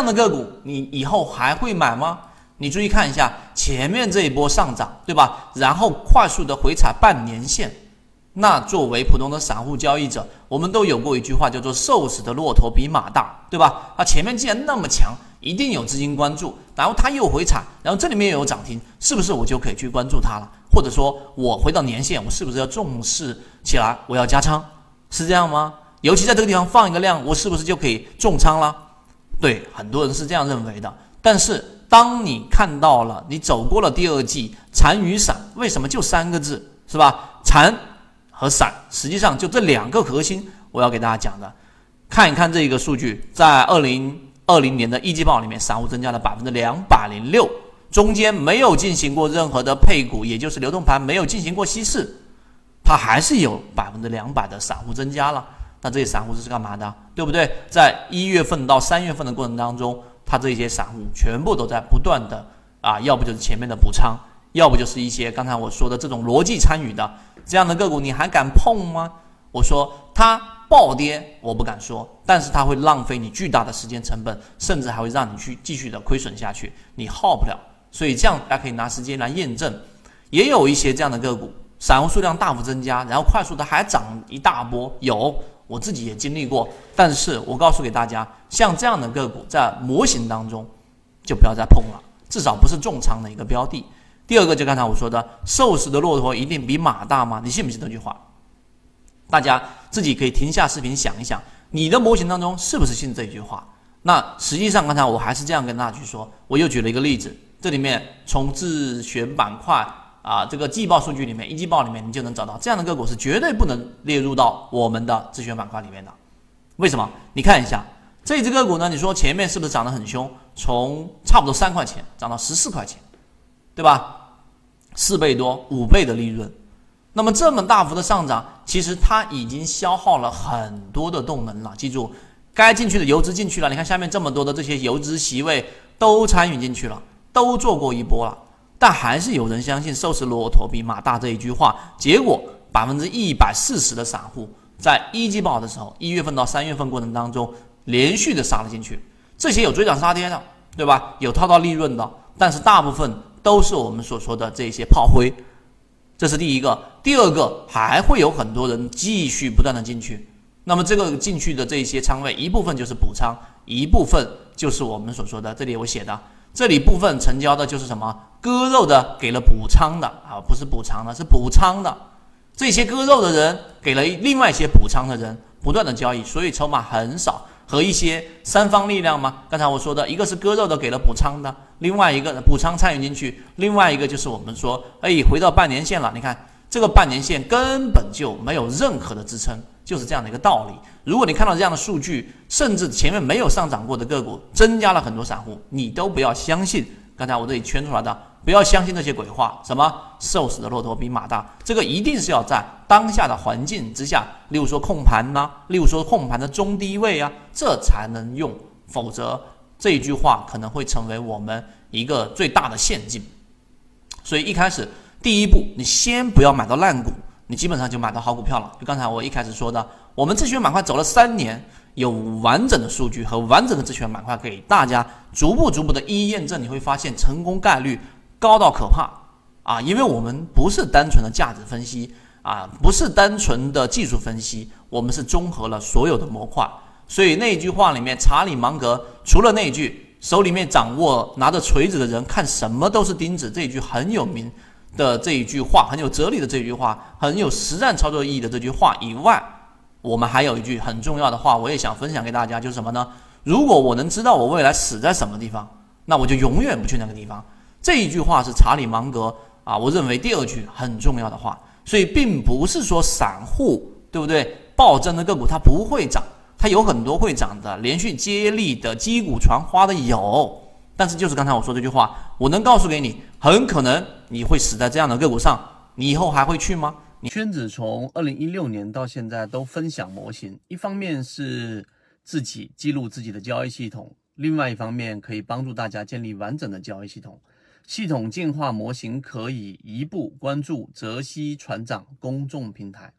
这样的个股你以后还会买吗？你注意看一下前面这一波上涨，对吧？然后快速的回踩半年线。那作为普通的散户交易者，我们都有过一句话，叫做“瘦死的骆驼比马大”，对吧？它前面既然那么强，一定有资金关注，然后它又回踩，然后这里面又有涨停，是不是我就可以去关注它了？或者说我回到年线，我是不是要重视起来？我要加仓，是这样吗？尤其在这个地方放一个量，我是不是就可以重仓了？对，很多人是这样认为的。但是当你看到了，你走过了第二季，残与散，为什么就三个字，是吧？残。和散，实际上就这两个核心，我要给大家讲的。看一看这个数据，在二零二零年的一季报里面，散户增加了百分之两百零六，中间没有进行过任何的配股，也就是流动盘没有进行过稀释，它还是有百分之两百的散户增加了。那这些散户是干嘛的？对不对？在一月份到三月份的过程当中，他这些散户全部都在不断的啊，要不就是前面的补仓。要不就是一些刚才我说的这种逻辑参与的这样的个股，你还敢碰吗？我说它暴跌，我不敢说，但是它会浪费你巨大的时间成本，甚至还会让你去继续的亏损下去，你耗不了。所以这样大家可以拿时间来验证。也有一些这样的个股，散户数量大幅增加，然后快速的还涨一大波，有我自己也经历过。但是我告诉给大家，像这样的个股在模型当中就不要再碰了，至少不是重仓的一个标的。第二个就刚才我说的，瘦死的骆驼一定比马大吗？你信不信这句话？大家自己可以停下视频想一想，你的模型当中是不是信这句话？那实际上刚才我还是这样跟大家去说，我又举了一个例子，这里面从自选板块啊这个季报数据里面，一季报里面你就能找到这样的个股是绝对不能列入到我们的自选板块里面的。为什么？你看一下这只个股呢？你说前面是不是涨得很凶？从差不多三块钱涨到十四块钱，对吧？四倍多、五倍的利润，那么这么大幅的上涨，其实它已经消耗了很多的动能了。记住，该进去的游资进去了。你看下面这么多的这些游资席位都参与进去了，都做过一波了，但还是有人相信“瘦死骆驼比马大”这一句话。结果百分之一百四十的散户在一季报的时候，一月份到三月份过程当中连续的杀了进去。这些有追涨杀跌的，对吧？有套到利润的，但是大部分。都是我们所说的这些炮灰，这是第一个。第二个，还会有很多人继续不断的进去。那么这个进去的这些仓位，一部分就是补仓，一部分就是我们所说的，这里我写的，这里部分成交的就是什么割肉的给了补仓的啊，不是补仓的，是补仓的。这些割肉的人给了另外一些补仓的人不断的交易，所以筹码很少。和一些三方力量吗？刚才我说的一个是割肉的给了补仓的，另外一个补仓参与进去，另外一个就是我们说，哎，回到半年线了。你看这个半年线根本就没有任何的支撑，就是这样的一个道理。如果你看到这样的数据，甚至前面没有上涨过的个股增加了很多散户，你都不要相信。刚才我这里圈出来的，不要相信那些鬼话。什么瘦死的骆驼比马大？这个一定是要在当下的环境之下，例如说控盘呐，例如说控盘的中低位啊，这才能用。否则这一句话可能会成为我们一个最大的陷阱。所以一开始第一步，你先不要买到烂股，你基本上就买到好股票了。就刚才我一开始说的，我们自选板块走了三年。有完整的数据和完整的自选板块给大家逐步逐步的一一验证，你会发现成功概率高到可怕啊！因为我们不是单纯的价值分析啊，不是单纯的技术分析，我们是综合了所有的模块。所以那句话里面，查理芒格除了那句手里面掌握拿着锤子的人看什么都是钉子这一句很有名的这一句话，很有哲理的这句话，很有实战操作意义的这句话以外。我们还有一句很重要的话，我也想分享给大家，就是什么呢？如果我能知道我未来死在什么地方，那我就永远不去那个地方。这一句话是查理芒格啊，我认为第二句很重要的话。所以并不是说散户对不对？暴增的个股它不会涨，它有很多会涨的，连续接力的击鼓传花的有。但是就是刚才我说这句话，我能告诉给你，很可能你会死在这样的个股上，你以后还会去吗？圈子从二零一六年到现在都分享模型，一方面是自己记录自己的交易系统，另外一方面可以帮助大家建立完整的交易系统。系统进化模型可以一步关注泽西船长公众平台。